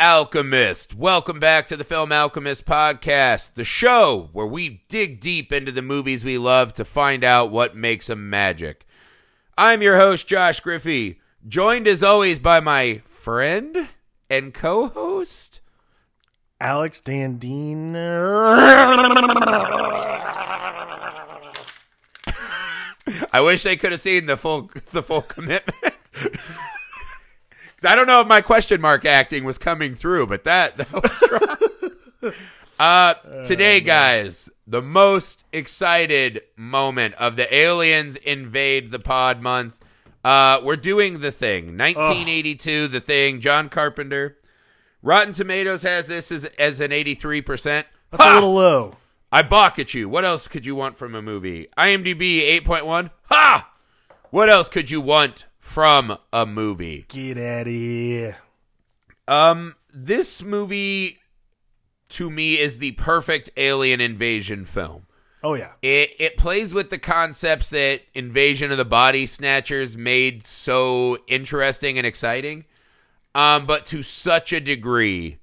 Alchemist. Welcome back to the Film Alchemist podcast, the show where we dig deep into the movies we love to find out what makes them magic. I'm your host, Josh Griffey, joined as always by my friend and co host, Alex Dandine. I wish they could have seen the full the full commitment. I don't know if my question mark acting was coming through, but that that was strong. uh, today, guys, the most excited moment of the aliens invade the pod month. Uh, we're doing the thing. 1982, the thing. John Carpenter. Rotten Tomatoes has this as, as an 83%. That's Ha! a little low. I balk at you. What else could you want from a movie? IMDb 8.1. Ha! What else could you want from a movie? Get out of here. Um, this movie to me is the perfect alien invasion film. Oh yeah. It it plays with the concepts that Invasion of the Body Snatchers made so interesting and exciting, um, but to such a degree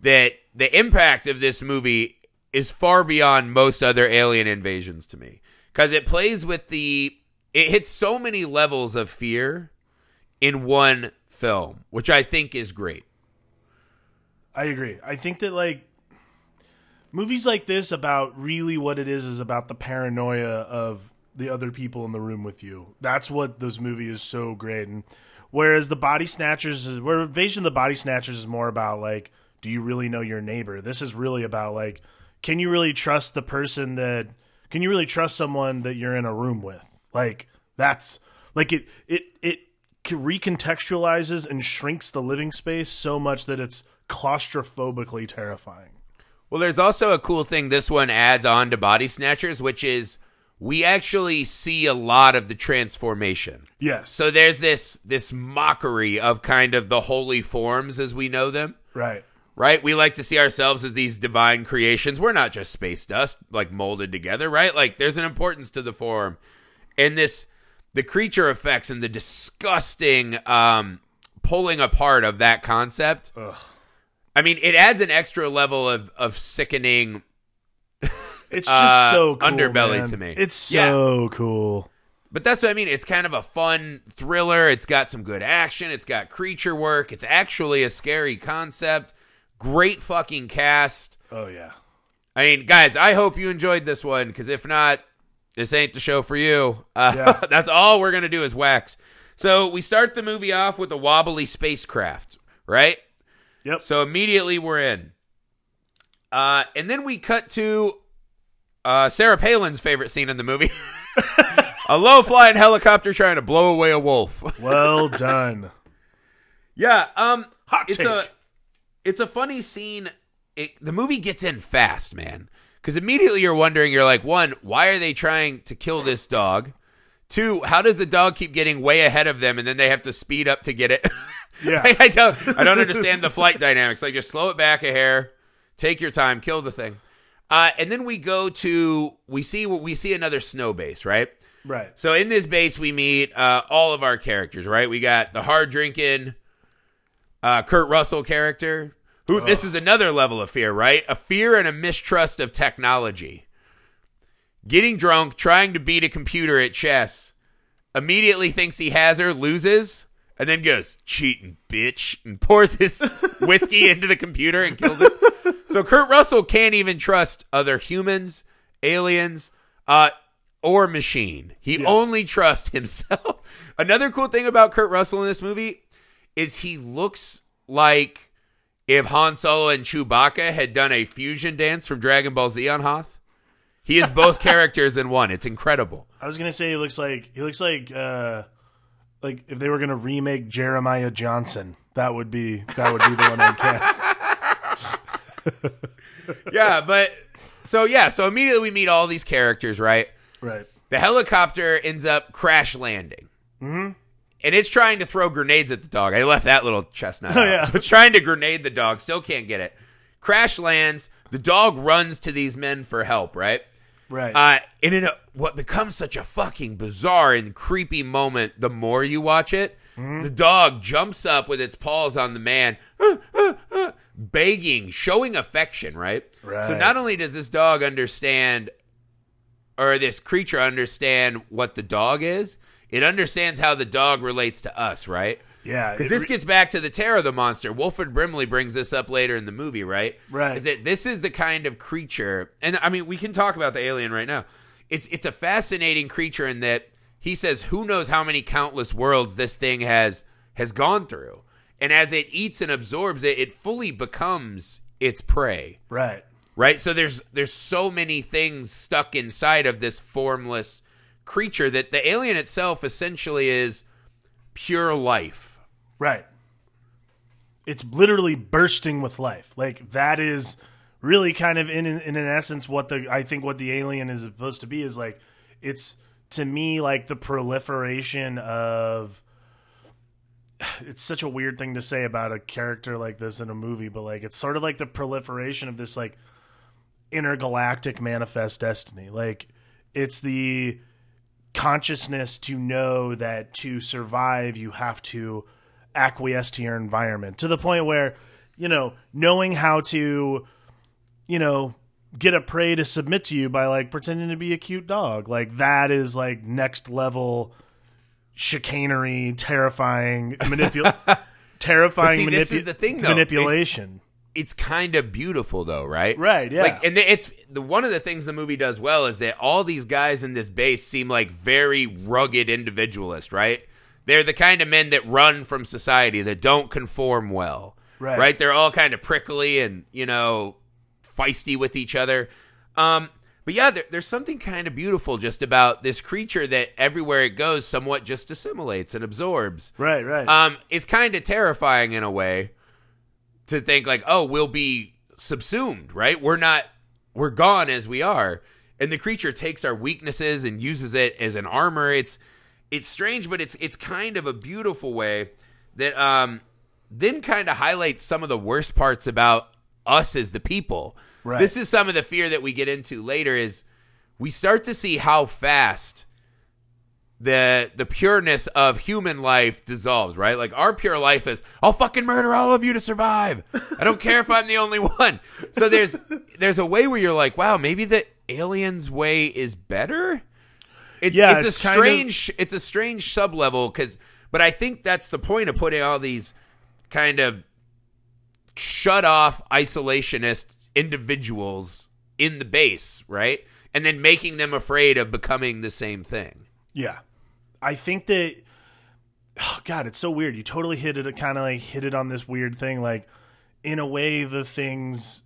that the impact of this movie is far beyond most other alien invasions to me because it plays with the it hits so many levels of fear in one film, which I think is great. I agree. I think that like movies like this about really what it is is about the paranoia of the other people in the room with you. That's what this movie is so great. And whereas the Body Snatchers, where Invasion of the Body Snatchers is more about like, do you really know your neighbor? This is really about like, can you really trust the person that? Can you really trust someone that you're in a room with? Like that's like it it it recontextualizes and shrinks the living space so much that it's claustrophobically terrifying. Well, there's also a cool thing this one adds on to Body Snatchers, which is we actually see a lot of the transformation. Yes. So there's this this mockery of kind of the holy forms as we know them, right. right? We like to see ourselves as these divine creations. We're not just space dust like molded together, right? Like there's an importance to the form. And this the creature effects and the disgusting um pulling apart of that concept. Ugh. I mean, it adds an extra level of of sickening It's just Uh, so cool, underbelly man. to me. It's so cool. But that's what I mean. It's kind of a fun thriller. It's got some good action. It's got creature work. It's actually a scary concept. Great fucking cast. Oh yeah. I mean, guys, I hope you enjoyed this one because if not, this ain't the show for you. Uh, Yeah. that's all we're going to do is wax. So we start the movie off with a wobbly spacecraft, right? Yep. So immediately we're in. Uh, and then we cut to uh, Sarah Palin's favorite scene in the movie. a low flying helicopter trying to blow away a wolf. Well done. yeah, um Hot it's take. a it's a funny scene. It, the movie gets in fast, man. Cuz immediately you're wondering you're like, one, why are they trying to kill this dog? Two, how does the dog keep getting way ahead of them and then they have to speed up to get it? Yeah. I, I don't I don't understand the flight dynamics. Like just slow it back a hair, take your time, kill the thing. Uh, and then we go to we see we see another snow base, right? right. So in this base we meet uh, all of our characters, right? We got the hard drinking uh, Kurt Russell character. Who this is another level of fear, right? A fear and a mistrust of technology. Getting drunk, trying to beat a computer at chess, immediately thinks he has her, loses, and then goes, cheating bitch, and pours his whiskey into the computer and kills it. So Kurt Russell can't even trust other humans, aliens, uh, or machine. He only trusts himself. Another cool thing about Kurt Russell in this movie is he looks like if Han Solo and Chewbacca had done a fusion dance from Dragon Ball Z on Hoth. He is both characters in one. It's incredible. I was gonna say he looks like he looks like uh like if they were gonna remake Jeremiah Johnson, that would be that would be the one I'd cast. Yeah, but so yeah, so immediately we meet all these characters, right? Right. The helicopter ends up crash landing. Mm-hmm. And it's trying to throw grenades at the dog. I left that little chestnut. Oh, out. yeah. So it's trying to grenade the dog. Still can't get it. Crash lands. The dog runs to these men for help, right? Right. Uh, and in a, what becomes such a fucking bizarre and creepy moment the more you watch it, mm-hmm. the dog jumps up with its paws on the man. Uh, uh, uh, begging, showing affection, right? Right. So not only does this dog understand or this creature understand what the dog is, it understands how the dog relates to us, right? Yeah, Because this re- gets back to the terror of the monster. Wilford Brimley brings this up later in the movie, right? Right. Is that this is the kind of creature, and I mean, we can talk about the alien right now. It's it's a fascinating creature in that he says, "Who knows how many countless worlds this thing has has gone through." And as it eats and absorbs it, it fully becomes its prey right. right so there's there's so many things stuck inside of this formless creature that the alien itself essentially is pure life Right. It's literally bursting with life. Like that is really kind of in in, an essence what the I think what the alien is supposed to be is like it's to me like the proliferation of it's such a weird thing to say about a character like this in a movie, but like it's sort of like the proliferation of this like intergalactic manifest destiny. Like it's the consciousness to know that to survive you have to acquiesce to your environment to the point where you know knowing how to you know get a prey to submit to you by like pretending to be a cute dog like that is like next level chicanery terrifying manipul terrifying see, the thing, though. manipulation it's kind of beautiful though right? Right, yeah. like and it's the one of the things the movie does well is that all these guys in this base seem like very rugged individualists right? They're the kind of men that run from society that don't conform well Right. right? They're all kind of prickly and you know feisty with each other. Um but yeah there, there's something kind of beautiful just about this creature that everywhere it goes somewhat just assimilates and absorbs. Right right. Um, it's kind of terrifying in a way to think like, oh, we'll be subsumed, right? We're not, we're gone as we are, and the creature takes our weaknesses and uses it as an armor. It's, it's strange, but it's it's kind of a beautiful way that um then kind of highlights some of the worst parts about us as the people. Right. This is some of the fear that we get into later. Is we start to see how fast the the pureness of human life dissolves, right? Like our pure life is I'll fucking murder all of you to survive. I don't care if I'm the only one. So there's there's a way where you're like, wow, maybe the aliens way is better. It's Yeah, it's, it's a kind of- strange it's a strange sub level cuz but I think that's the point of putting all these kind of shut off isolationist individuals in the base, right? And then making them afraid of becoming the same thing. Yeah. I think that oh god, it's so weird. You totally hit it kind of like hit it on this weird thing like in a way the things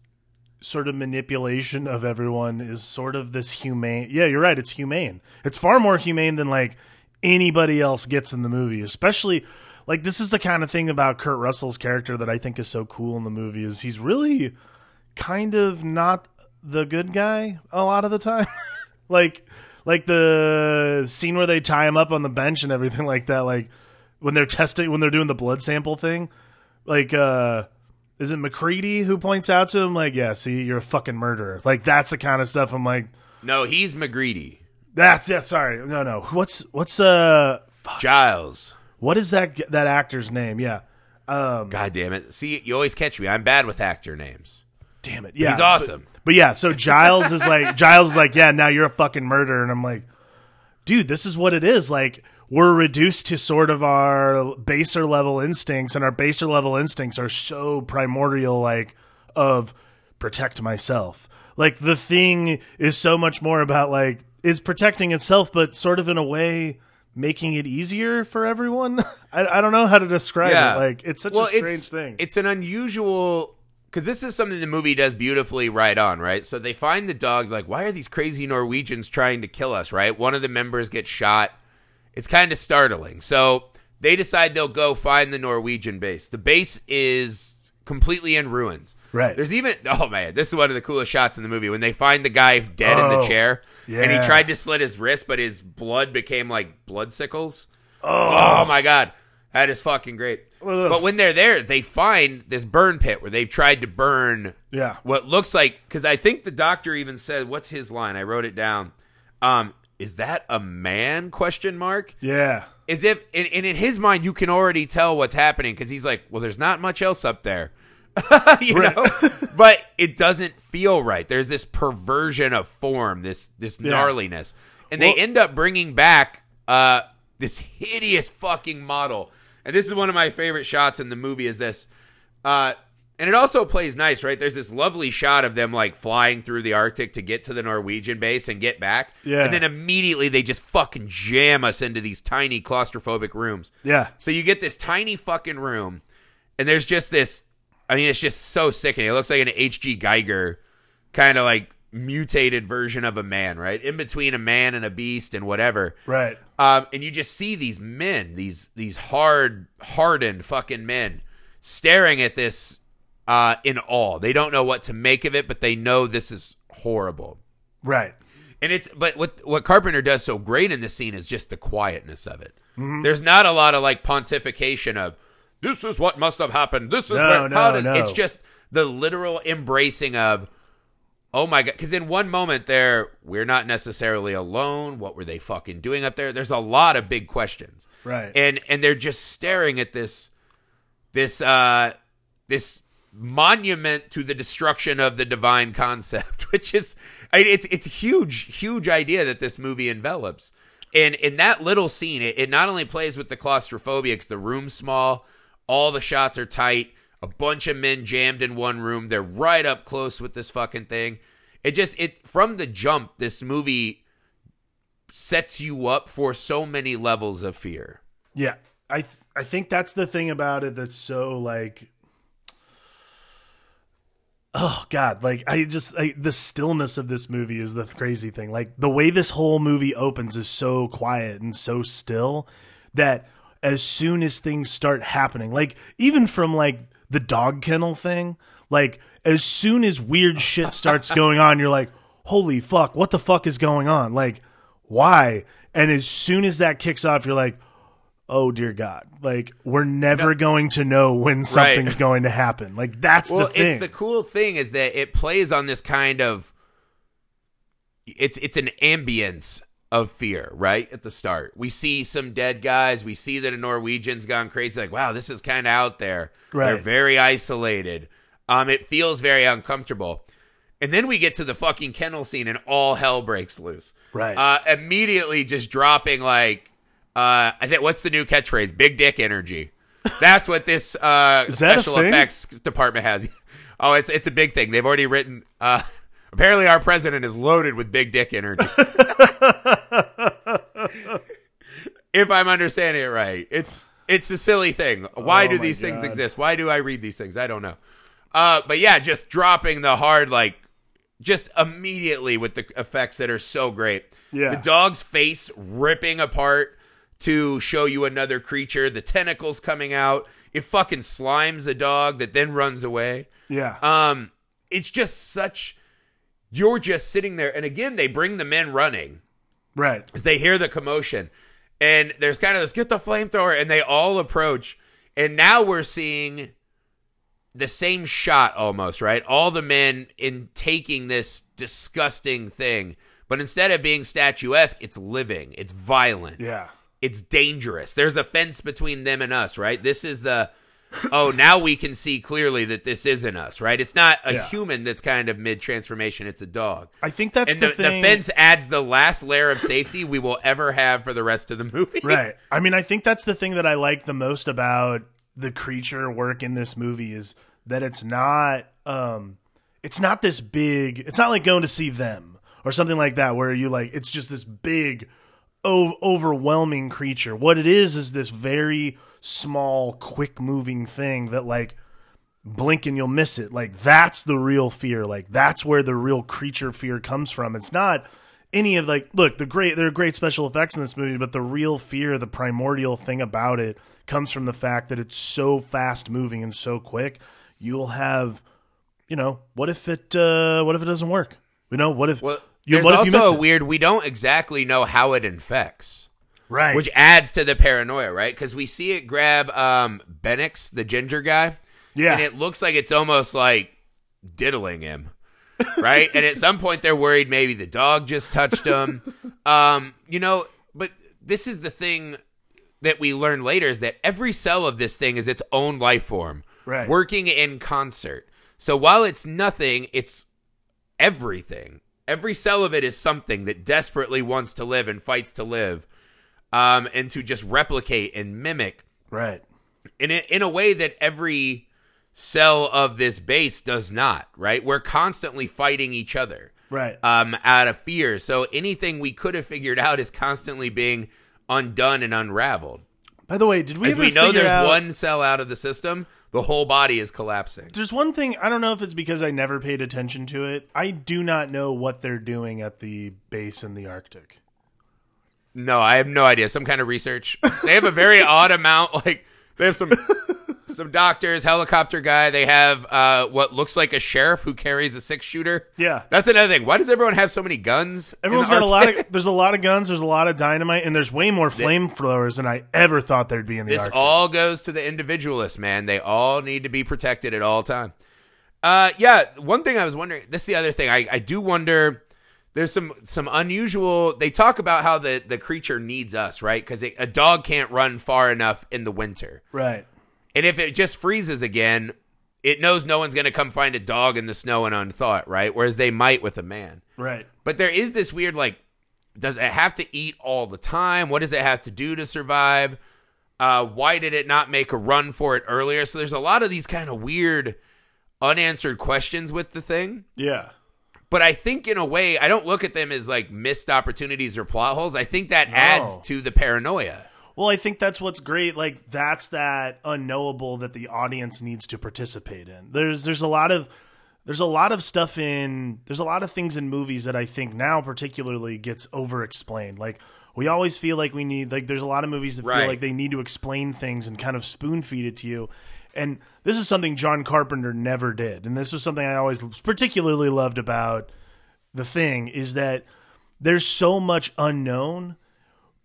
sort of manipulation of everyone is sort of this humane. Yeah, you're right, it's humane. It's far more humane than like anybody else gets in the movie, especially like this is the kind of thing about Kurt Russell's character that I think is so cool in the movie is he's really kind of not the good guy a lot of the time. like like the scene where they tie him up on the bench and everything like that like when they're testing when they're doing the blood sample thing like uh is it MacReady who points out to him like yeah see you're a fucking murderer like that's the kind of stuff I'm like No, he's MacReady. that's yeah sorry no no what's what's uh Giles. what is that that actor's name yeah God damn it. See, you always catch me. I'm bad with actor names. damn it yeah He's awesome. But yeah, so Giles is like Giles is like, yeah, now you're a fucking murderer, and I'm like, dude, this is what it is. Like we're reduced to sort of our baser level instincts, and our baser level instincts are so primordial, like of protect myself. Like the thing is so much more about like is protecting itself, but sort of in a way making it easier for everyone. I, I don't know how to describe it. Like it's such a strange it's, thing. It's an unusual because this is something the movie does beautifully right on, right? So they find the dog, like, why are these crazy Norwegians trying to kill us, right? One of the members gets shot. It's kind of startling. So they decide they'll go find the Norwegian base. The base is completely in ruins. Right. There's even oh man, this is one of the coolest shots in the movie when they find the guy dead in the Oh, chair and he tried to slit his wrist, but his blood became like blood sickles. Oh, oh my god, that is fucking great. Ugh. But when they're there, they find this burn pit where they've tried to burn yeah. what looks like because I think the doctor even said, "What's his line?" I wrote it down. Um, is that a man? Question mark. Yeah. as if and, and in his mind you can already tell what's happening because he's like, well, there's not much else up there. you know, but it doesn't feel right. There's this perversion of form, this this Yeah. gnarliness, and Well- they end up bringing back uh this hideous fucking model. And this is one of my favorite shots in the movie. Is this, uh, and it also plays nice, right? There's this lovely shot of them like flying through the Arctic to get to the Norwegian base and get back, Yeah. and then immediately they just fucking jam us into these tiny claustrophobic rooms. Yeah. So you get this tiny fucking room, and there's just this. I mean, it's just so sickening. It looks like an H.G. Giger kind of like mutated version of a man, right? In between a man and a beast and whatever. Right. Um, and you just see these men, these these hard, hardened fucking men, staring at this uh, in awe. They don't know what to make of it, but they know this is horrible. Right. And it's but what what Carpenter does so great in this scene is just the quietness of it. There's not a lot of like pontification of this is what must have happened. This is No, where, no, did-" no. it's just the literal embracing of oh my god. Because in one moment there we're not necessarily alone. What were they fucking doing up there? There's a lot of big questions. Right. and and they're just staring at this this uh this monument to the destruction of the divine concept which is it's it's a huge huge idea that this movie envelops. And in that little scene it, it not only plays with the claustrophobia the room small all the shots are tight a bunch of men jammed in one room. They're right up close with this fucking thing. It just it from the jump this movie sets you up for so many levels of fear. Yeah, I th- I think that's the thing about it that's so like Oh god, like I just I, the stillness of this movie is the crazy thing. Like the way this whole movie opens is so quiet and so still that as soon as things start happening, like even from like the dog kennel thing, like as soon as weird shit starts going on, you're like, "Holy fuck, what the fuck is going on?" Like why? And as soon as that kicks off, you're like, oh dear God, like we're never going to know when something's going to happen. Like that's well the thing. it's the cool thing is that it plays on this kind of it's it's an ambience of fear right at the start. We see some dead guys. We see that a norwegian's gone crazy. Like wow this is kind of out there. They're very isolated. Um it feels very uncomfortable. And then we get to the fucking kennel scene and all hell breaks loose. Right. uh immediately just dropping like uh i think what's the new catchphrase? Big dick energy. That's what this uh Is that a special effects department has. Oh it's it's a big thing. They've already written uh apparently our president is loaded with big dick energy if i'm understanding it right. It's it's a silly thing. Why Oh do these things exist? Why do i read these things? I don't know. Uh but yeah just dropping the hard like just immediately with the effects that are so great. Yeah. the dog's face ripping apart to show you another creature. The tentacles coming out. It fucking slimes the dog that then runs away. Yeah. um it's just such you're just sitting there. And again they bring the men running right. as they hear the commotion and there's kind of this get the flamethrower and they all approach and now we're seeing the same shot almost right all the men in taking this disgusting thing but instead of being statuesque it's living it's violent Yeah. it's dangerous. There's a fence between them and us, right? This is the oh, now we can see clearly that this isn't us, right? It's not a Yeah. human that's kind of mid transformation, it's a dog. I think that's And the, the, the, fence adds the last layer of safety we will ever have for the rest of the movie. right. I mean, I think that's the thing that I like the most about the creature work in this movie is that it's not um it's not this big it's not like going to see them or something like that where you like it's just this big o- overwhelming creature. What it is is this very small, quick moving thing that like blink and you'll miss it. Like that's the real fear. Like that's where the real creature fear comes from. It's not any of like look, the great there are great special effects in this movie, but the real fear, the primordial thing about it comes from the fact that it's so fast moving and so quick. You'll have you know, what if it uh what if it doesn't work? You know, what if Well, you there's what if you miss also a it? weird we don't exactly know how it infects. Right. Which adds to the paranoia, right? Because we see it grab um Benix, the ginger guy. yeah. and it looks like it's almost like diddling him right and at some point they're worried maybe the dog just touched him um you know but this is the thing that we learn later is that every cell of this thing is its own life form, Right. working in concert. So while it's nothing, it's everything. Every cell of it is something that desperately wants to live and fights to live, um, and to just replicate and mimic Right. in a, in a way that every cell of this base does not. Right? We're constantly fighting each other Right. um, out of fear. So anything we could have figured out is constantly being undone and unraveled. By the way, did we As we know, there's out- one cell out of the system, the whole body is collapsing. There's one thing I don't know if it's because I never paid attention to it. I do not know what they're doing at the base in the Arctic. No, I have no idea. Some kind of research. They have a very odd amount. Like they have some some doctors, helicopter guy. They have uh, what looks like a sheriff who carries a six shooter. Yeah. that's another thing. Why does everyone have so many guns? Everyone's got a lot of there's a lot of guns, there's a lot of dynamite, and there's way more flamethrowers than I ever thought there'd be in the This Arctic. all goes to the individualist, man. They all need to be protected at all time. Uh, yeah. One thing I was wondering. This is the other thing. I, I do wonder. There's some some unusual. They talk about how the the creature needs us, right? Because a dog can't run far enough in the winter, right. and if it just freezes again, it knows no one's going to come find a dog in the snow and unthought, right? Whereas they might with a man. Right. But there is this weird like, does it have to eat all the time? What does it have to do to survive? Uh, why did it not make a run for it earlier? So there's a lot of these kind of weird, unanswered questions with the thing. Yeah. But I think in a way, I don't look at them as like missed opportunities or plot holes. I think that adds No. to the paranoia. Well, I think that's what's great. Like that's that unknowable that the audience needs to participate in. There's there's a lot of there's a lot of stuff in there's a lot of things in movies that I think now particularly gets over explained. Like we always feel like we need like there's a lot of movies that Right. feel like they need to explain things and kind of spoon feed it to you. And this is something John Carpenter never did. And this was something I always particularly loved about the thing is that there's so much unknown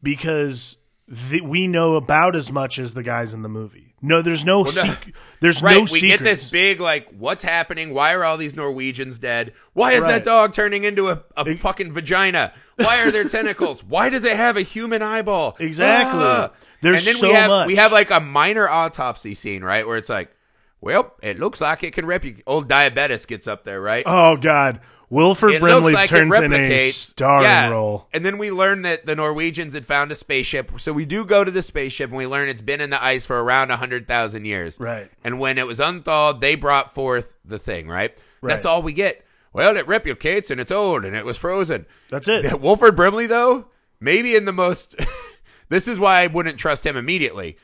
because the, we know about as much as the guys in the movie. No, there's no, no. sec- there's Right. no we secrets. get this big like, what's happening? Why are all these Norwegians dead? Why is Right. that dog turning into a, a fucking vagina? Why are there tentacles? Why does it have a human eyeball? Exactly. Ah. There's and then so we have much. we have like a minor autopsy scene, right, where it's like, well, it looks like it can replicate. Old diabetes gets up there, right? oh God, Wilford it Brimley like turns in a starring yeah. role. And then we learn that the Norwegians had found a spaceship. So we do go to the spaceship and we learn it's been in the ice for around 100,000 years. Right. And when it was unthawed, they brought forth the thing, right? That's all we get. Well, it replicates and it's old and it was frozen. That's it. Wilford Brimley, though, maybe in the most. this is why I wouldn't trust him immediately.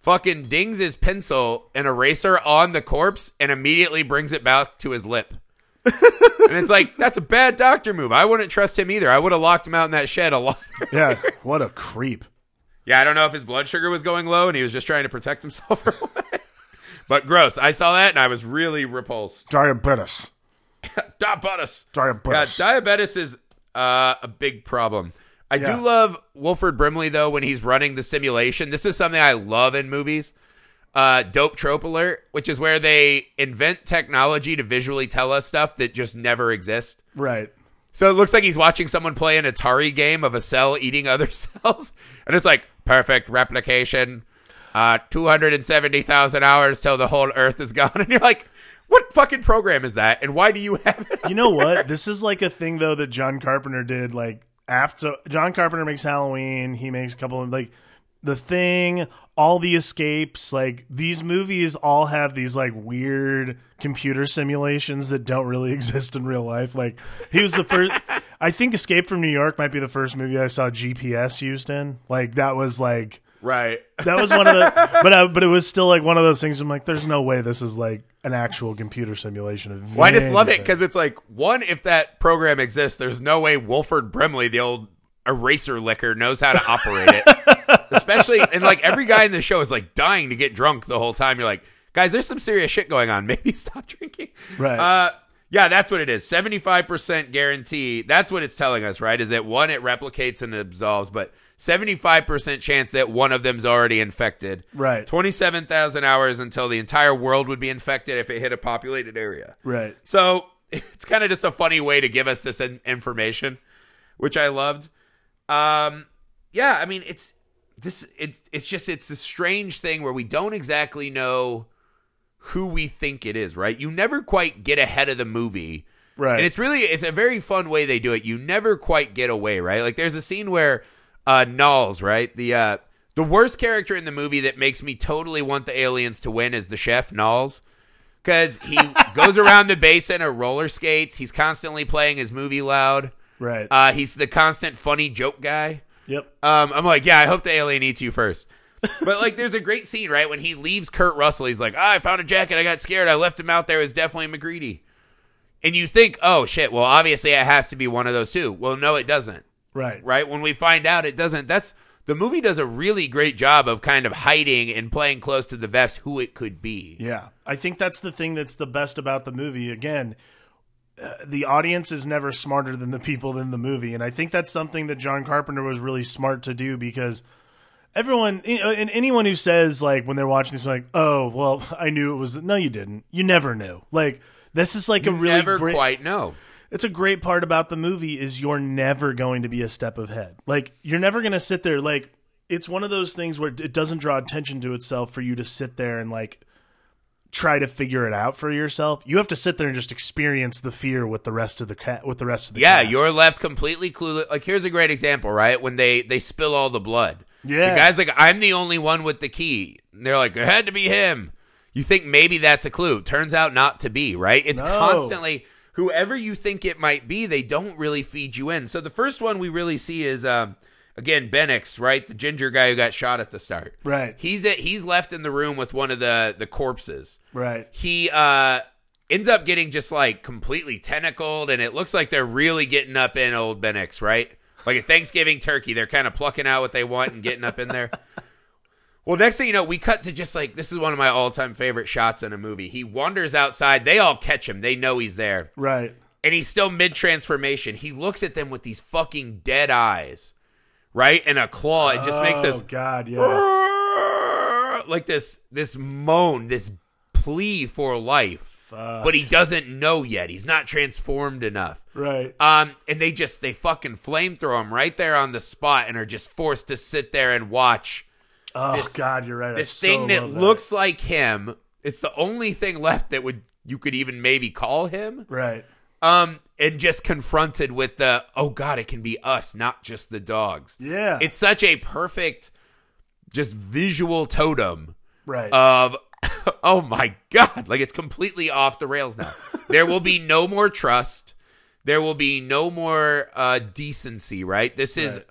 Fucking dings his pencil and eraser on the corpse and immediately brings it back to his lip. and it's like, that's a bad doctor move. I wouldn't trust him either. I would have locked him out in that shed a lot. yeah, what a creep. yeah, I don't know if his blood sugar was going low and he was just trying to protect himself or. But gross. I saw that and I was really repulsed. Diabetes. Diabetes. Diabetes. Yeah, diabetes is uh, a big problem. I Yeah. do love Wilford Brimley though when he's running the simulation. This is something I love in movies. Uh, dope trope alert, which is where they invent technology to visually tell us stuff that just never exists. right. So it looks like he's watching someone play an Atari game of a cell eating other cells, and it's like perfect replication. Uh, two hundred and seventy thousand hours till the whole Earth is gone, and you're like, what fucking program is that, and why do you have it? You know what? this is like a thing though that John Carpenter did. Like after so John Carpenter makes Halloween, he makes a couple of like the thing, all the escapes. Like these movies all have these like weird computer simulations that don't really exist in real life. Like he was the first. I think Escape from New York might be the first movie I saw GPS used in. Like that was like Right. that was one of the but I, but it was still like one of those things I'm like there's no way this is like an actual computer simulation of Well, I just love it anything. because it's like one, if that program exists, there's no way Wilford Brimley, the old eraser licker, knows how to operate it. Especially, and like every guy in the show is like dying to get drunk the whole time. You're like, guys, there's some serious shit going on. Maybe stop drinking. Right. Uh, yeah, that's what it is. 75% guarantee. That's what it's telling us, right? Is that one, it replicates and absolves, but 75% chance that one of them's already infected. Right. 27,000 hours until the entire world would be infected if it hit a populated area. right. So it's kind of just a funny way to give us this information, which I loved. Um, yeah, I mean, it's this it's it's just it's a strange thing where we don't exactly know who we think it is, right? You never quite get ahead of the movie. Right. And it's really it's a very fun way they do it. You never quite get away, right? Like there's a scene where uh Nauls, right? The uh the worst character in the movie that makes me totally want the aliens to win is the chef Nauls. Cause he goes around the basin or roller skates. He's constantly playing his movie loud. right. Uh, he's the constant funny joke guy. yep. Um, I'm like, yeah, I hope the alien eats you first. But like, there's a great scene, right? When he leaves Kurt Russell, he's like, ah, I found a jacket. I got scared. I left him out there. It was definitely MacReady. And you think, oh shit, well, obviously it has to be one of those two. Well, no, it doesn't. Right. Right? When we find out it doesn't, that's the movie does a really great job of kind of hiding and playing close to the vest who it could be. Yeah, I think that's the thing that's the best about the movie. Again, uh, the audience is never smarter than the people in the movie, and I think that's something that John Carpenter was really smart to do because everyone you know, and anyone who says like when they're watching this, like, oh, well, I knew it was. No, you didn't. You never knew. Like this is like a really Never great. quite know. It's a great part about the movie is you're never going to be a step ahead. Like you're never going to sit there like it's one of those things where it doesn't draw attention to itself for you to sit there and like try to figure it out for yourself. You have to sit there and just experience the fear with the rest of the cat with the rest of the Yeah, cast. you're left completely clueless. Like here's a great example, right? When they they spill all the blood. Yeah. The guy's like, I'm the only one with the key. And they're like, it had to be him. You think maybe that's a clue. Turns out not to be, right? It's No. constantly whoever you think it might be, they don't really feed you in. So the first one we really see is um again Benix, right? The ginger guy who got shot at the start. Right. He's at, he's left in the room with one of the the corpses right. he uh ends up getting just like completely tentacled and it looks like they're really getting up in old Benix, right? Like a Thanksgiving turkey, they're kind of plucking out what they want and getting up in there. Well, next thing you know, we cut to just like this is one of my all-time favorite shots in a movie. He wanders outside, they all catch him. They know he's there. Right. And he's still mid-transformation. He looks at them with these fucking dead eyes, right? And a claw. It just makes us oh this god, yeah. like this this moan, this plea for life. But he doesn't know yet. He's not transformed enough. Right. Um, and they just they fucking flamethrow him right there on the spot and are just forced to sit there and watch Oh this- god, you're right. I this so thing that looks like him. It's the only thing left that would you could even maybe call him. right. Um, and just confronted with the oh god, it can be us, not just the dogs. Yeah. It's such a perfect, just visual totem right. of oh my god like it's completely off the rails now there will be no more trust there will be no more uh decency right this is Right.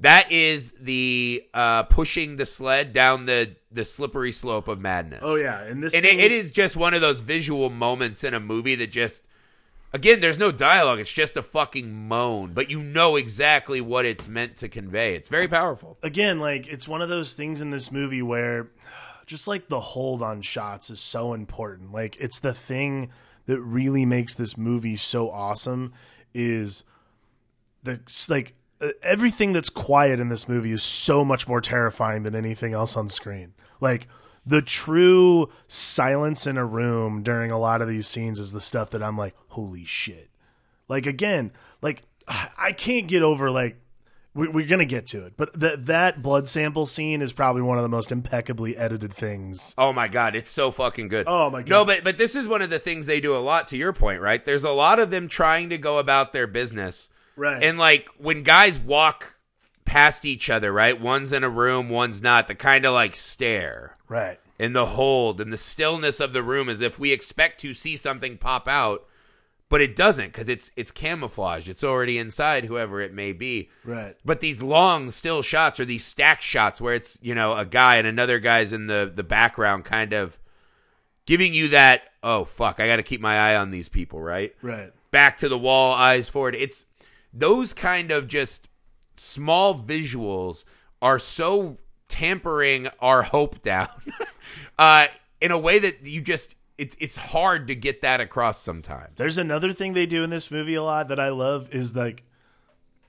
That is the uh pushing the sled down the the slippery slope of madness. Oh yeah, and this and it, it is just one of those visual moments in a movie that just again there's no dialogue. It's just a fucking moan. But you know exactly what it's meant to convey. It's very powerful. Again, like it's one of those things in this movie where just like the hold on shots is so important. Like it's the thing that really makes this movie so awesome is the like everything that's quiet in this movie is so much more terrifying than anything else on screen. Like the true silence in a room during a lot of these scenes is the stuff that I'm like, holy shit. Like again, like I can't get over like we- we're gonna get to it, but that that blood sample scene is probably one of the most impeccably edited things. Oh my god, it's so fucking good. Oh my God. No, but but this is one of the things they do a lot to your point, right? There's a lot of them trying to go about their business. Right. And like when guys walk past each other, right? One's in a room, one's not. The kind of like stare Right. and the hold and the stillness of the room as if we expect to see something pop out, but it doesn't because it's it's camouflaged. It's already inside whoever it may be. Right. But these long still shots or these stack shots where it's, you know, a guy and another guy's in the the background kind of giving you that, oh fuck, I got to keep my eye on these people, right? Right. Back to the wall, eyes forward. It's those kind of just small visuals are so tampering our hope down uh in a way that you just it's it's hard to get that across sometimes. There's another thing they do in this movie a lot that I love is like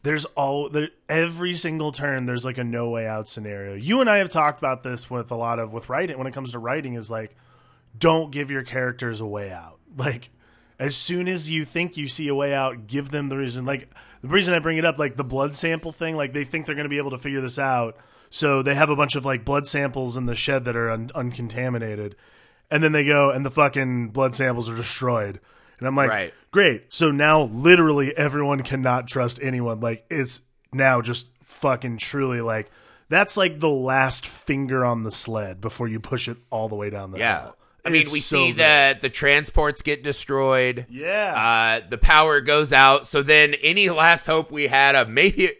there's all there every single turn there's like a no way out scenario. You and I have talked about this with a lot of with writing when it comes to writing is like don't give your characters a way out. Like As soon as you think you see a way out, give them the reason. Like the reason I bring it up, like the blood sample thing, like they think they're going to be able to figure this out, so they have a bunch of like blood samples in the shed that are un- uncontaminated, and then they go and the fucking blood samples are destroyed, and I'm like, Right. great. So now literally everyone cannot trust anyone. Like it's now just fucking truly like that's like the last finger on the sled before you push it all the way down the Yeah. hill. I mean, It's we so see good. that the transports get destroyed. Yeah. Uh, the power goes out. So then, any last hope we had of maybe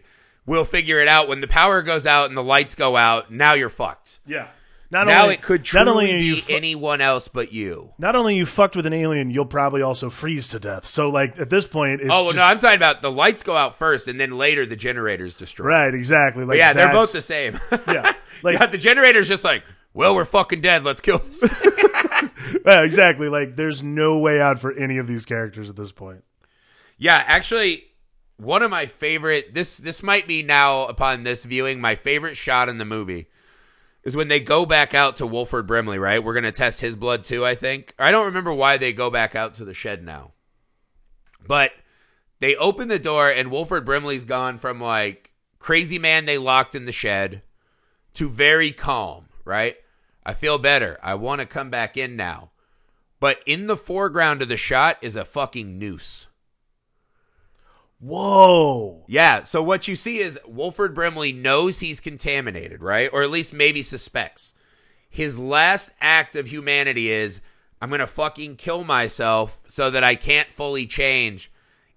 we'll figure it out when the power goes out and the lights go out. Now you're fucked. yeah. Not now only, it could not truly only are be fu- anyone else but you. not only you fucked with an alien, you'll probably also freeze to death. So like at this point, it's Oh well, just, no, I'm talking about the lights go out first, and then later the generators destroy. right, exactly. Like yeah, they're both the same. Yeah, like yeah, the generator's just like, well, we're fucking dead. Let's kill this. yeah, exactly. Like there's no way out for any of these characters at this point. Yeah, actually, one of my favorite this this might be now upon this viewing my favorite shot in the movie is when they go back out to Wilford Brimley. Right, we're gonna test his blood too. I think I don't remember why they go back out to the shed now, but they open the door and Wilford Brimley's gone from like crazy man they locked in the shed to very calm. Right, I feel better. I want to come back in now. But in the foreground of the shot is a fucking noose. Whoa. Yeah. So what you see is Wilford Brimley knows he's contaminated, right? Or at least maybe suspects. His last act of humanity is I'm going to fucking kill myself so that I can't fully change.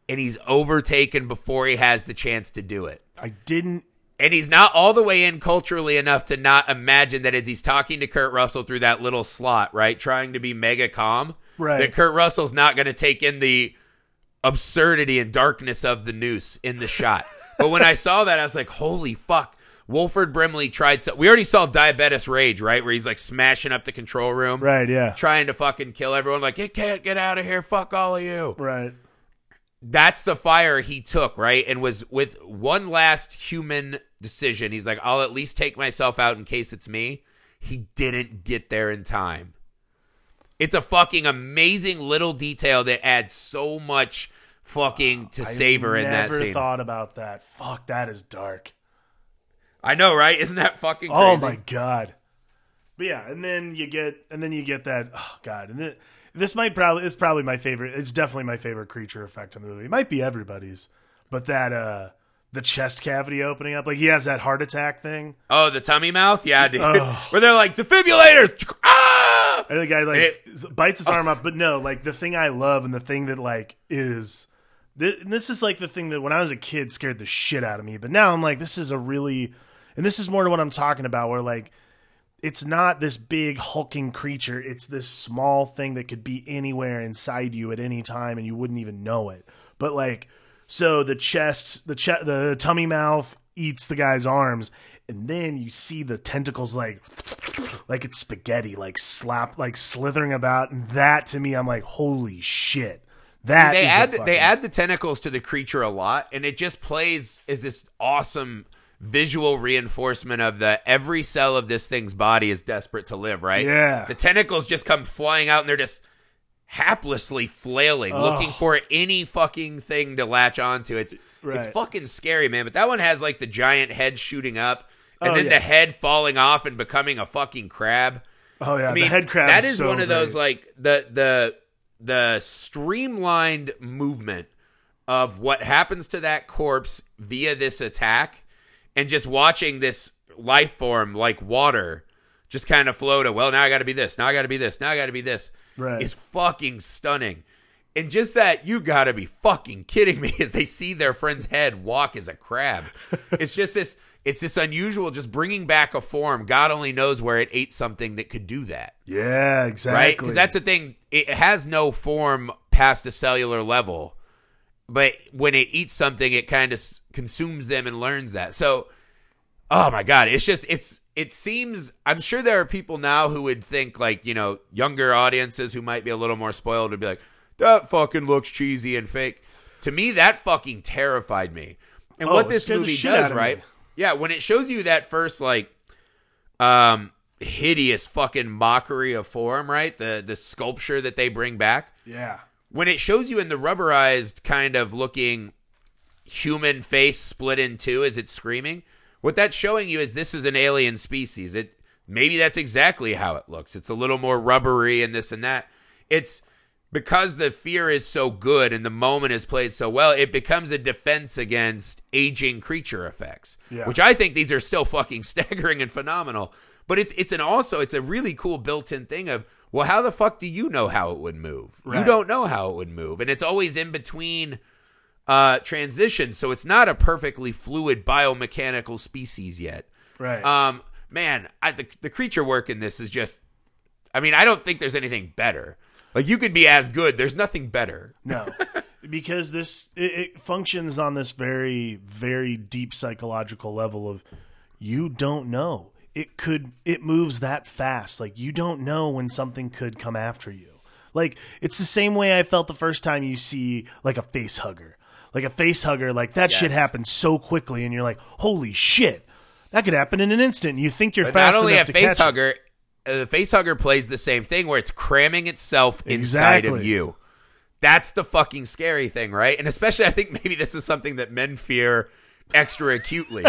And he's overtaken before he has the chance to do it. I didn't. And he's not all the way in culturally enough to not imagine that as he's talking to Kurt Russell through that little slot, right? Trying to be mega calm. Right. That Kurt Russell's not going to take in the absurdity and darkness of the noose in the shot. but when I saw that, I was like, holy fuck. Wilford Brimley tried so we already saw Diabetes Rage, right? Where he's like smashing up the control room, Right. Yeah. trying to fucking kill everyone, like, it can't get out of here, fuck all of you Right. That's the fire he took, right? And was with one last human decision. He's like, I'll at least take myself out in case it's me. He didn't get there in time. It's a fucking amazing little detail that adds so much fucking to savor in that never thought about that. Fuck, that is dark. I know, right? Isn't that fucking oh crazy? Oh my god. But yeah, and then you get and then you get that oh god. And then, this might probably it's probably my favorite. It's definitely my favorite creature effect in the movie. It might be everybody's. But that uh the chest cavity opening up, like he has that heart attack thing. Oh, the tummy mouth? Yeah, dude. Where they're like, defibrillators! Ah! And the guy like It- bites his arm up, but no, like the thing I love and the thing that like is this is like the thing that when I was a kid scared the shit out of me, but now I'm like this is a really and this is more to what I'm talking about where like it's not this big hulking creature, it's this small thing that could be anywhere inside you at any time and you wouldn't even know it. But like so the chest, the che- the tummy mouth eats the guy's arms and then you see the tentacles like like it's spaghetti, like slap, like slithering about, and that to me, I'm like, holy shit! That they is add they add the tentacles to the creature a lot, and it just plays as this awesome visual reinforcement of the every cell of this thing's body is desperate to live. Right? Yeah. The tentacles just come flying out, and they're just haplessly flailing, looking for any fucking thing to latch onto. It's it's fucking scary, man. But that one has like the giant head shooting up, and Oh, then yeah. the head falling off and becoming a fucking crab. Oh yeah, I mean, the head crab. That is so one of great. those like the the the streamlined movement of what happens to that corpse via this attack, and just watching this life form like water just kind of flow to. Well, now I got to be this. Now I got to be this. Now I got to be this. Right. Is fucking stunning. And just that, you gotta be fucking kidding me as they see their friend's head walk as a crab. it's just this, it's this unusual, just bringing back a form. God only knows where it ate something that could do that yeah, exactly. right? Because that's the thing; it has no form past a cellular level, but when it eats something, it kind of s- consumes them and learns that. So, oh my god, it's just it's it seems. I'm sure there are people now who would think like you know younger audiences who might be a little more spoiled would be like, that fucking looks cheesy and fake. To me, that fucking terrified me. And Oh, what this movie does, right? me. Yeah, when it shows you that first like um hideous fucking mockery of form, right? The the sculpture that they bring back. yeah, when it shows you in the rubberized kind of looking human face split in two as it's screaming, what that's showing you is this is an alien species. It maybe that's exactly how it looks. It's a little more rubbery and this and that. It's because the fear is so good and the moment is played so well, it becomes a defense against aging creature effects. Yeah. Which I think these are still fucking staggering and phenomenal. But it's it's an also it's a really cool built-in thing of well, how the fuck do you know how it would move? You don't know how it would move, and it's always in between uh, transitions, so it's not a perfectly fluid biomechanical species yet. Right. Um, man, I, the the creature work in this is just. I mean, I don't think there's anything better. Like you could be as good. There's nothing better. No, because this it, it functions on this very very deep psychological level of you don't know. It could it moves that fast. Like you don't know when something could come after you. Like it's the same way I felt the first time you see like a face hugger. Like a face hugger, like that shit happens so quickly, and you're like, "Holy shit, that could happen in an instant." And you think you're But fast not only enough a to face it. hugger, uh, the face hugger plays the same thing where it's cramming itself inside of you. That's the fucking scary thing, right? And especially, I think maybe this is something that men fear extra acutely,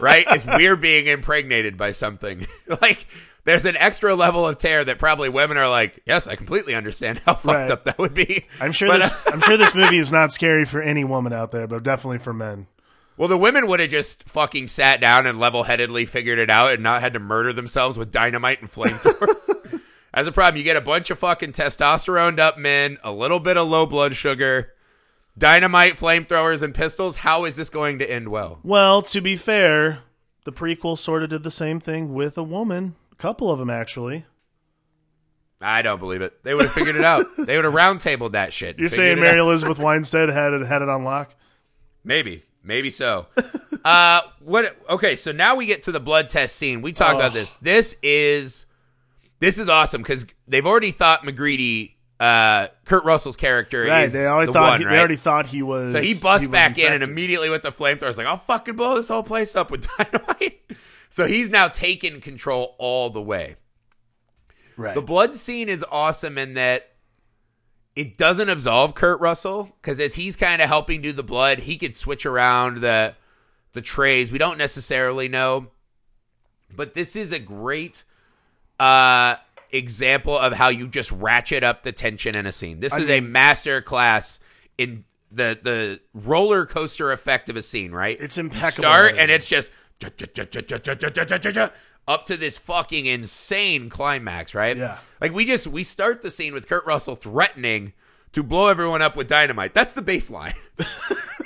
right? Is we're being impregnated by something. like, there's an extra level of terror that probably women are like, yes, I completely understand how fucked Right. up that would be. I'm sure But, this. uh, I'm sure this movie is not scary for any woman out there, but definitely for men. Well, the women would have just fucking sat down and level headedly figured it out and not had to murder themselves with dynamite and flamethrowers. As a problem, you get a bunch of fucking testosterone up men, a little bit of low blood sugar, dynamite, flamethrowers, and pistols. How is this going to end well? Well, to be fair, the prequel sort of did the same thing with a woman. A couple of them, actually. I don't believe it. They would have figured it out. They would have roundtabled that shit. You're saying Mary out. Elizabeth Winstead had it had it on lock? Maybe. Maybe so. uh what okay, so now we get to the blood test scene. We talked about Oh. this. This is this is awesome because they've already thought MacReady uh Kurt Russell's character Right. is They already the thought one, he, right? they already thought he was. so he busts was back in and immediately with the flamethrower is like, I'll fucking blow this whole place up with dynamite. so he's now taken control all the way. Right. The blood scene is awesome in that it doesn't absolve Kurt Russell because as he's kind of helping do the blood, he could switch around the the trays. We don't necessarily know, but this is a great uh, example of how you just ratchet up the tension in a scene. This is a master class in the the roller coaster effect of a scene. Right? It's You impeccable Start editing. and it's just up to this fucking insane climax, right? Yeah. Like we just we start the scene with Kurt Russell threatening to blow everyone up with dynamite. That's the baseline.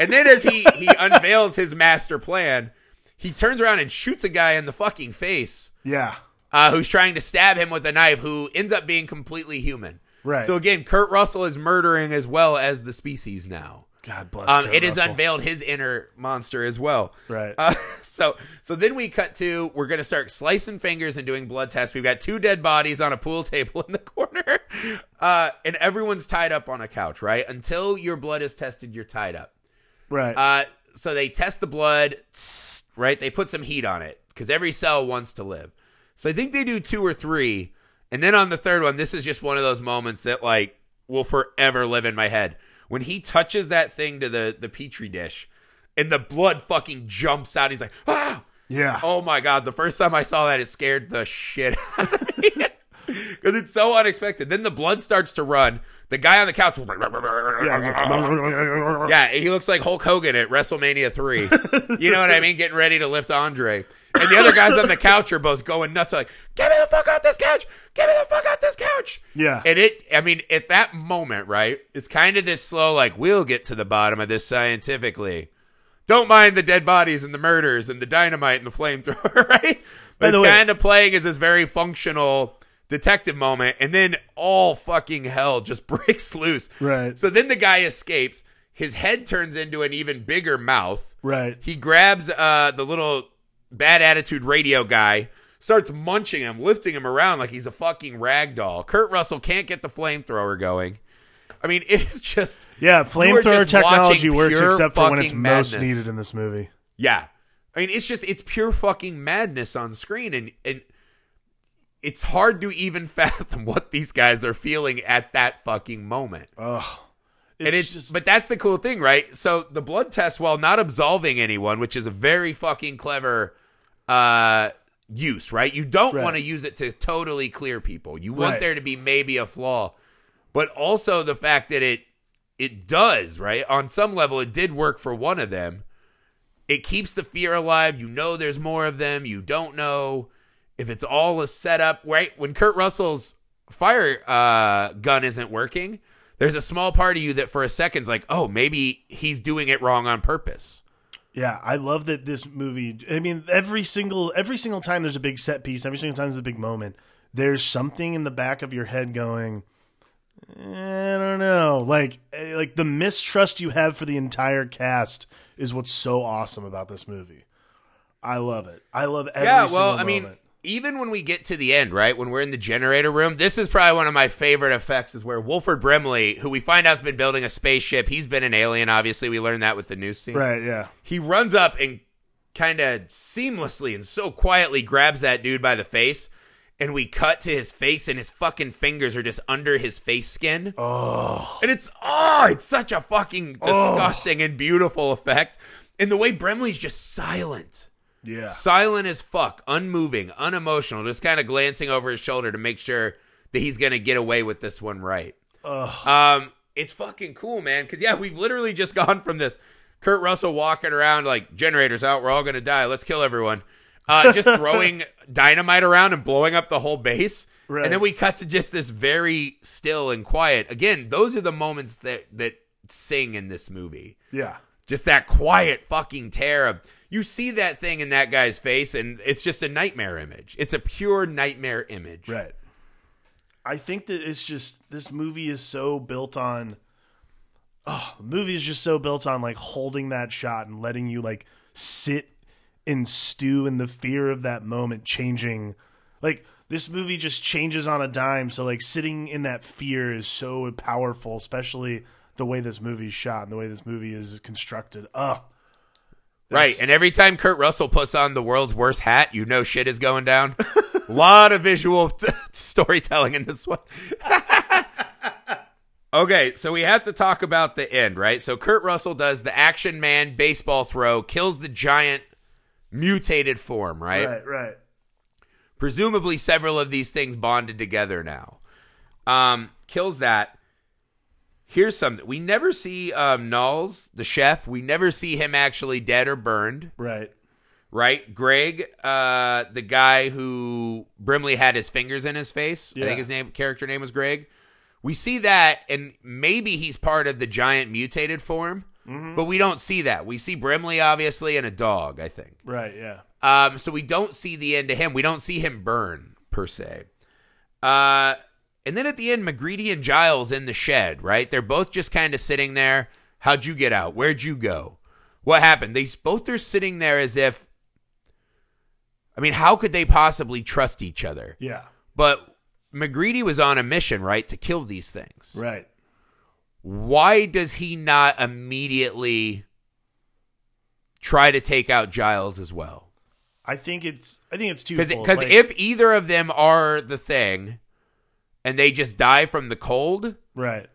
and then as he he unveils his master plan, he turns around and shoots a guy in the fucking face yeah. Uh, who's trying to stab him with a knife, who ends up being completely human. Right. So again, Kurt Russell is murdering as well as the species now. God bless. Um, Kurt it has Russell. unveiled his inner monster as well. Right. Uh, so so then we cut to we're gonna start slicing fingers and doing blood tests. We've got two dead bodies on a pool table in the corner, uh, and everyone's tied up on a couch. Right until your blood is tested, you're tied up. right. Uh, so they test the blood, right? They put some heat on it because every cell wants to live. So I think they do two or three, and then on the third one, this is just one of those moments that like will forever live in my head. When he touches that thing to the the petri dish, and the blood fucking jumps out. He's like, ah! yeah. Oh my god! The first time I saw that, it scared the shit out of me because it's so unexpected. Then the blood starts to run. The guy on the couch. yeah. Yeah, he looks like Hulk Hogan at WrestleMania 3. you know what I mean? Getting ready to lift Andre. And the other guys on the couch are both going nuts. Like, get me the fuck out this couch! Get me the fuck out this couch! Yeah. And it, I mean, at that moment, right? It's kind of this slow, like, we'll get to the bottom of this scientifically. Don't mind the dead bodies and the murders and the dynamite and the flamethrower, right? By But the way- kind of playing as this very functional detective moment, and then all fucking hell just breaks loose. Right. So then the guy escapes. His head turns into an even bigger mouth. Right. He grabs uh, the little bad attitude radio guy, starts munching him, lifting him around like he's a fucking rag doll. Kurt Russell can't get the flamethrower going. I mean, it's just Yeah. Flamethrower technology works except for when it's fucking most needed in this movie. yeah. I mean, it's just it's pure fucking madness on screen, and and it's hard to even fathom what these guys are feeling at that fucking moment. Oh. It's, and it's just but that's the cool thing, right? So the blood test, while not absolving anyone, which is a very fucking clever uh use, right? You don't Right. want to use it to totally clear people. You want Right. there to be maybe a flaw. But also the fact that it it does, right? On some level it did work for one of them. It keeps the fear alive. You know there's more of them. You don't know if it's all a setup, right? When Kurt Russell's fire uh, gun isn't working, there's a small part of you that for a second's like, oh, maybe he's doing it wrong on purpose. Yeah, I love that this movie. I mean, every single every single time there's a big set piece, every single time there's a big moment, there's something in the back of your head going, "Eh, I don't know, like eh, like the mistrust you have for the entire cast is what's so awesome about this movie. I love it. I love every yeah, single well, I mean, moment. Even when we get to the end, right, when we're in the generator room, this is probably one of my favorite effects is where Wilford Brimley, who we find out has been building a spaceship, he's been an alien, obviously. We learned that with the new scene. right? Yeah, he runs up and kind of seamlessly and so quietly grabs that dude by the face and we cut to his face and his fucking fingers are just under his face skin oh, and it's oh it's such a fucking disgusting and beautiful effect and the way Brimley's just silent yeah, silent as fuck unmoving unemotional just kind of glancing over his shoulder to make sure that he's gonna get away with this one right Ugh. um, it's fucking cool, man. Because yeah, we've literally just gone from this Kurt Russell walking around like generators out. We're all gonna die. Let's kill everyone. Uh, just throwing dynamite around and blowing up the whole base. Right. And then we cut to just this very still and quiet. Again, those are the moments that that sing in this movie. yeah. Just that quiet fucking terror. You see that thing in that guy's face, and it's just a nightmare image. It's a pure nightmare image. Right. I think that it's just this movie is so built on oh, the movie is just so built on like holding that shot and letting you like sit and stew in the fear of that moment changing like this movie just changes on a dime so like sitting in that fear is so powerful especially the way this movie is shot and the way this movie is constructed oh Right. And every time Kurt Russell puts on the world's worst hat, you know shit is going down. A lot of visual t- storytelling in this one. okay, so we have to talk about the end, right? So Kurt Russell does the action man baseball throw, kills the giant mutated form, right? right right Presumably several of these things bonded together now. Um, kills that. Here's something. We never see um Nauls, the chef, we never see him actually dead or burned right right? Greg, uh, the guy who Brimley had his fingers in his face. I think his name character name was Greg. We see that, and maybe he's part of the giant mutated form, but we don't see that. We see Brimley obviously and a dog. I think. right yeah Um, so we don't see the end to him. We don't see him burn per se. Uh, and then at the end, MacReady and Giles in the shed, right? They're both just kind of sitting there. How'd you get out? Where'd you go? What happened? They both are sitting there as if. I mean, how could they possibly trust each other? yeah But MacReady was on a mission, right, to kill these things. right Why does he not immediately try to take out Giles as well? I think it's I think it's Because twofold. because Like- if either of them are the thing, and they just die from the cold, right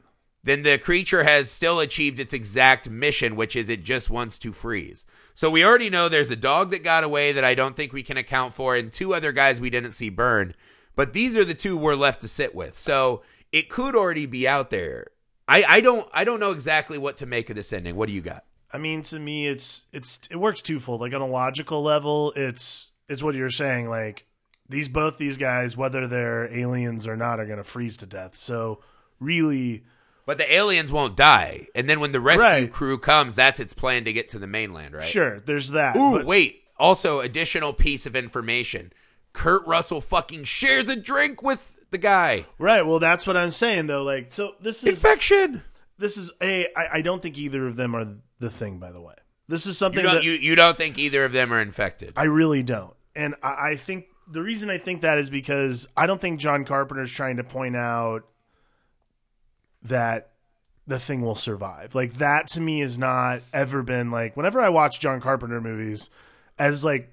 then the creature has still achieved its exact mission, which is it just wants to freeze. So we already know there's a dog that got away that I don't think we can account for, and two other guys we didn't see burn. But these are the two we're left to sit with. So it could already be out there. I, I don't I don't know exactly what to make of this ending. What do you got? I mean, to me, it's it's it works twofold. Like on a logical level, it's it's what you're saying. Like these both these guys, whether they're aliens or not, are gonna freeze to death. So really, But the aliens won't die, and then when the rescue Right. crew comes, that's its plan to get to the mainland, right? sure, there's that. Ooh, but- wait. Also, additional piece of information. Kurt Russell fucking shares a drink with the guy. right. Well, that's what I'm saying though. Like, so this is Infection. this is a. I, I don't think either of them are the thing. By the way, this is You something don't that you, you don't think either of them are infected. I really don't. And I, I think the reason I think that is because I don't think John Carpenter is trying to point out that the thing will survive. Like that to me has not ever been like whenever I watch John Carpenter movies, as like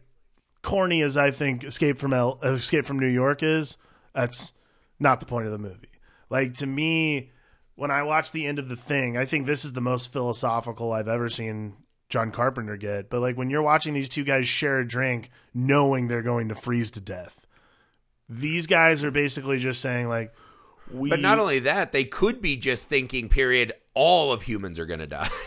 corny as I think Escape from El- uh, Escape from New York is, that's not the point of the movie. Like to me, when I watch the end of the thing, I think this is the most philosophical I've ever seen John Carpenter get. But like when you're watching these two guys share a drink, knowing they're going to freeze to death, these guys are basically just saying like, we. But not only that, they could be just thinking, period, all of humans are going to die.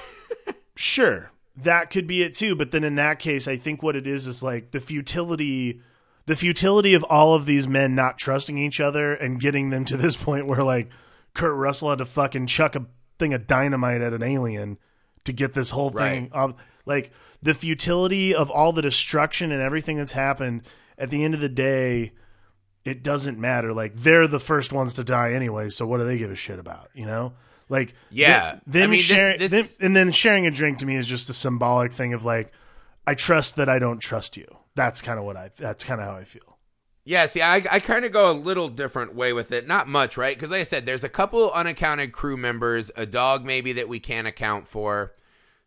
Sure, that could be it too. But then in that case, I think what it is is like the futility, the futility of all of these men not trusting each other and getting them to this point where like Kurt Russell had to fucking chuck a thing of dynamite at an alien to get this whole thing. Right. Like the futility of all the destruction and everything that's happened. At the end of the day, it doesn't matter. Like they're the first ones to die anyway, so what do they give a shit about? You know, like Yeah. th- them I mean, this- sharing, this- them- and then sharing a drink to me is just a symbolic thing of like, I trust that I don't trust you. That's kind of what I. That's kind of how I feel. Yeah, see, I, I kind of go a little different way with it. Not much, right? Because, like I said, there's a couple unaccounted crew members, a dog maybe that we can't account for.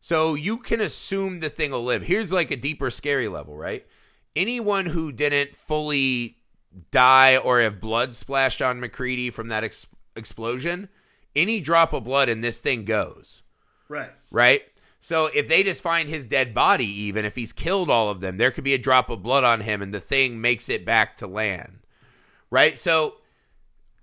So you can assume the thing will live. Here's like a deeper, scary level, right? Anyone who didn't fully die or have blood splashed on MacReady from that ex- explosion, any drop of blood in this thing goes Right. right? So if they just find his dead body, even if he's killed all of them, there could be a drop of blood on him, and the thing makes it back to land, right? So,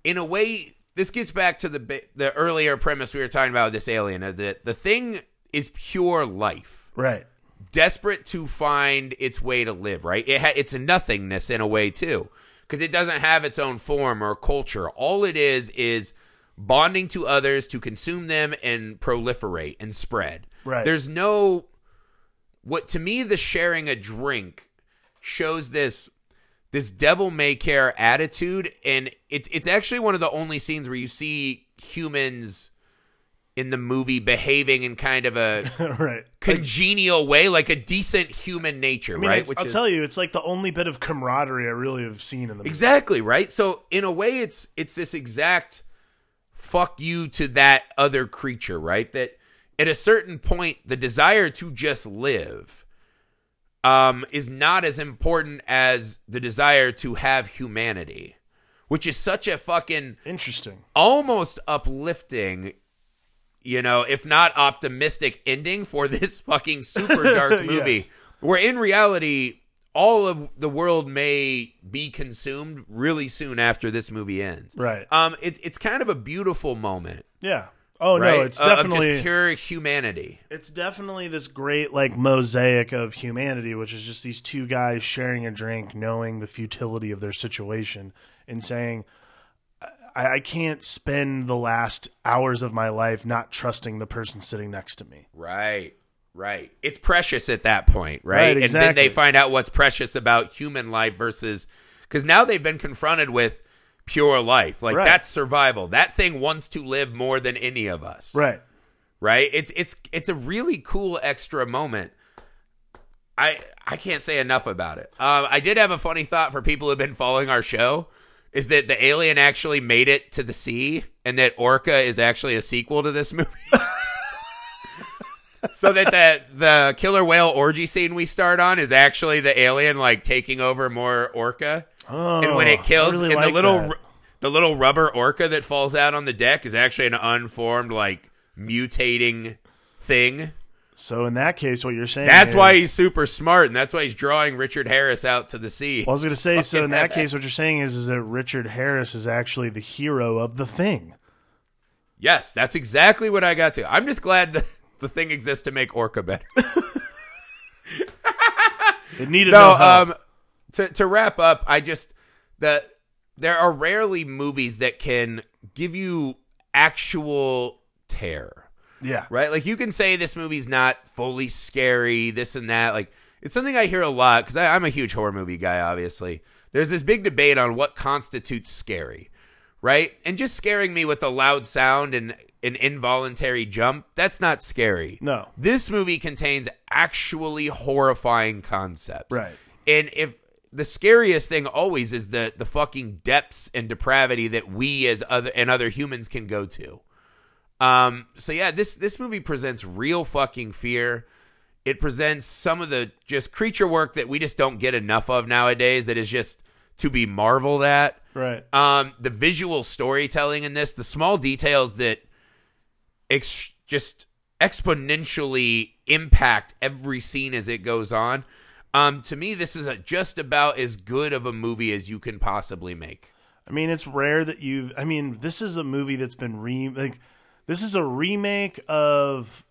in a way, this gets back to the the earlier premise we were talking about with this alien. uh, That the thing is pure life, Right. desperate to find its way to live, right? It ha- it's a nothingness in a way too, because it doesn't have its own form or culture. All it is is bonding to others to consume them and proliferate and spread. Right. There's no what to me the sharing a drink shows this this devil may care attitude and it's it's actually one of the only scenes where you see humans in the movie behaving in kind of a right. congenial way, like a decent human nature, I mean, right? it's- I'll tell you, it's like the only bit of camaraderie I really have seen in the movie. exactly right. So in a way, it's it's this exact fuck you to that other creature, right? That at a certain point, the desire to just live um, is not as important as the desire to have humanity, which is such a fucking Interesting. almost uplifting, you know, if not optimistic ending for this fucking super dark movie. Yes. Where in reality, all of the world may be consumed really soon after this movie ends. Right. Um, it's it's kind of a beautiful moment. Yeah. Oh right? no, it's definitely just pure humanity. it's definitely this great like mosaic of humanity, which is just these two guys sharing a drink, knowing the futility of their situation, and saying, I, I can't spend the last hours of my life not trusting the person sitting next to me. Right. Right. It's precious at that point, right? Right, And then they find out what's precious about human life versus because now they've been confronted with pure life. Like Right. that's survival. That thing wants to live more than any of us. Right. Right? It's it's it's a really cool extra moment. I I can't say enough about it. Um, I did have a funny thought for people who've been following our show. Is that the alien actually made it to the sea, and that Orca is actually a sequel to this movie? so that the the killer whale orgy scene we start on is actually the alien like taking over more orca, Oh, and when it oh, kills, really and like the little that. the little rubber orca that falls out on the deck is actually an unformed like mutating thing. So in that case, what you're saying That's why he's super smart, and that's why he's drawing Richard Harris out to the sea. Well, I was going to say. So in that case, what you're saying is is that Richard Harris is actually the hero of the thing. Yes, that's exactly what I got to. I'm just glad the, the thing exists to make Orca better. It needed no, no, help. um, to to wrap up, I just the there are rarely movies that can give you actual terror, yeah. right? Like you can say this movie's not fully scary, this and that. Like it's something I hear a lot because I'm a huge horror movie guy. Obviously, there's this big debate on what constitutes scary, right? And just scaring me with a loud sound and an involuntary jump, that's not scary. No. This movie contains actually horrifying concepts. Right. And if the scariest thing always is the the fucking depths and depravity that we as other and other humans can go to. Um so yeah, this this movie presents real fucking fear. It presents some of the just creature work that we just don't get enough of nowadays that is just to be marveled at. Right. Um, the visual storytelling in this, the small details that ex- just exponentially impact every scene as it goes on. Um, to me, this is a, just about as good of a movie as you can possibly make. I mean, it's rare that you've. I mean, this is a movie that's been re like. This is a remake of.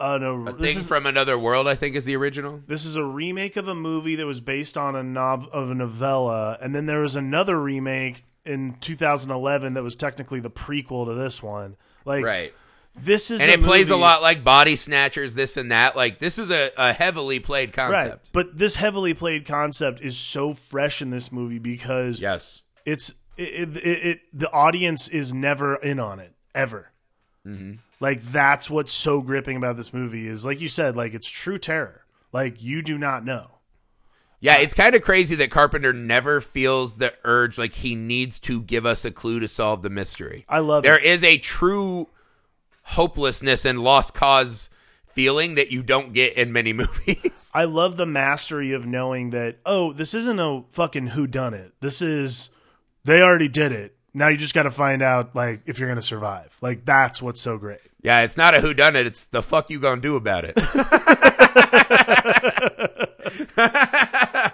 No, A this thing is from another world, I think, is the original. this is a remake of a movie that was based on a nov- of a novella, and then there was another remake in 2011 that was technically the prequel to this one. Like, Right. this is And a it plays a lot like Body Snatchers, this and that. Like, this is a, a heavily played right. concept. But this heavily played concept is so fresh in this movie because Yes. it's it, it, it the audience is never in on it ever. Mm-hmm. Like that's what's so gripping about this movie is like you said, like it's true terror. Like you do not know. Yeah, it's kind of crazy that Carpenter never feels the urge like he needs to give us a clue to solve the mystery. I love There it. is a true hopelessness and lost cause feeling that you don't get in many movies. I love the mastery of knowing that oh, this isn't a fucking who done it. This is they already did it. Now you just got to find out like if you're going to survive. Like that's what's so great. yeah, it's not a who done it, it's the fuck you gonna do about it.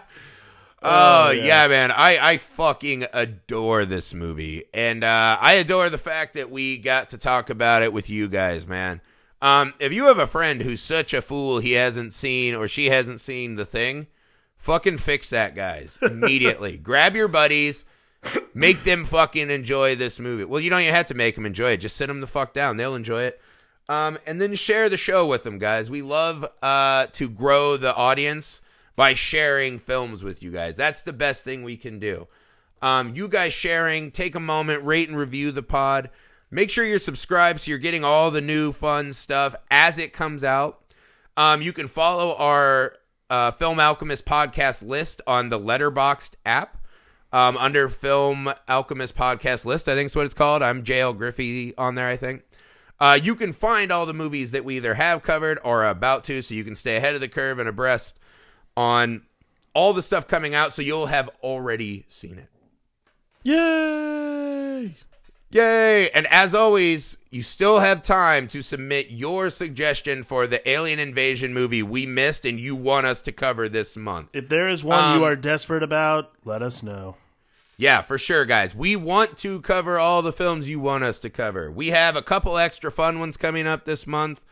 Oh, yeah. man. I, I fucking adore this movie. And uh, I adore the fact that we got to talk about it with you guys, man. Um, if you have a friend who's such a fool he hasn't seen or she hasn't seen the thing, fucking fix that, guys, immediately. Grab your buddies, make them fucking enjoy this movie. Well, you don't even have to make them enjoy it. Just sit them the fuck down. They'll enjoy it. Um, and then share the show with them, guys. We love uh, to grow the audience by sharing films with you guys. That's the best thing we can do. Um, you guys sharing, take a moment, rate and review the pod. Make sure you're subscribed so you're getting all the new fun stuff as it comes out. Um, you can follow our uh, Film Alchemist podcast list on the Letterboxd app um, under Film Alchemist podcast list. I think is what it's called. I'm JL Griffey on there. I think. Uh, you can find all the movies that we either have covered or are about to, so you can stay ahead of the curve and abreast on all the stuff coming out. So you'll have already seen it. Yay! Yay! And as always, you still have time to submit your suggestion for the alien invasion movie we missed and you want us to cover this month. If there is one Um, you are desperate about, let us know. Yeah, for sure, guys. We want to cover all the films you want us to cover. We have a couple extra fun ones coming up this month.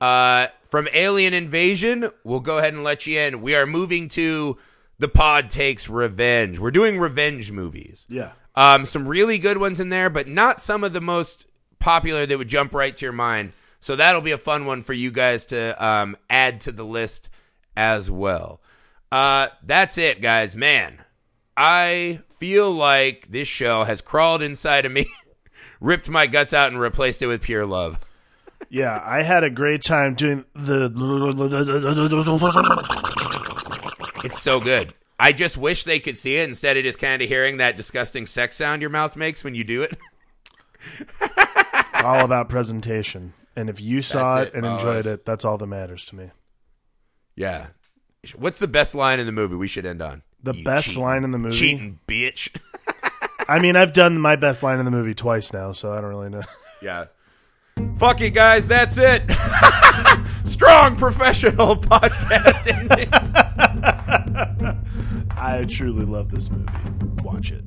Uh, from Alien Invasion, we'll go ahead and let you in. We are moving to The Pod Takes Revenge. We're doing revenge movies. Yeah. Um, some really good ones in there, but not some of the most popular that would jump right to your mind. So that'll be a fun one for you guys to um, add to the list as well. Uh, that's it, guys. Man, I feel like this show has crawled inside of me, ripped my guts out, and replaced it with pure love. Yeah, I had a great time doing the. It's so good. I just wish they could see it instead of just kind of hearing that disgusting sex sound your mouth makes when you do it. It's all about presentation. And if you saw it, it, and enjoyed fellas. it, that's all that matters to me. Yeah. What's the best line in the movie we should end on? The You best cheating- line in the movie? Cheating bitch. I mean, I've done my best line in the movie twice now, so I don't really know. yeah. Fuck it, guys. That's it. Strong professional podcast ending. I truly love this movie. Watch it.